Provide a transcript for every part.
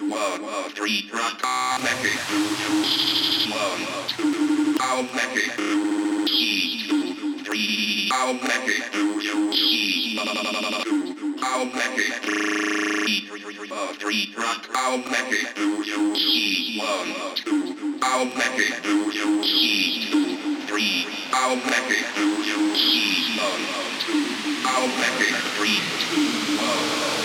one, three, rock. I'll make it through. One, two, I'll make it through. E, two, three, I'll make it through. E, two, I'll make it through. E, three, rock. I'll make it through. E, one, two, I'll make it through. E, two, three, I'll make it through. E, one, two, I'll make it three, two, one.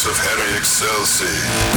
Satanas Lucifere excelsi.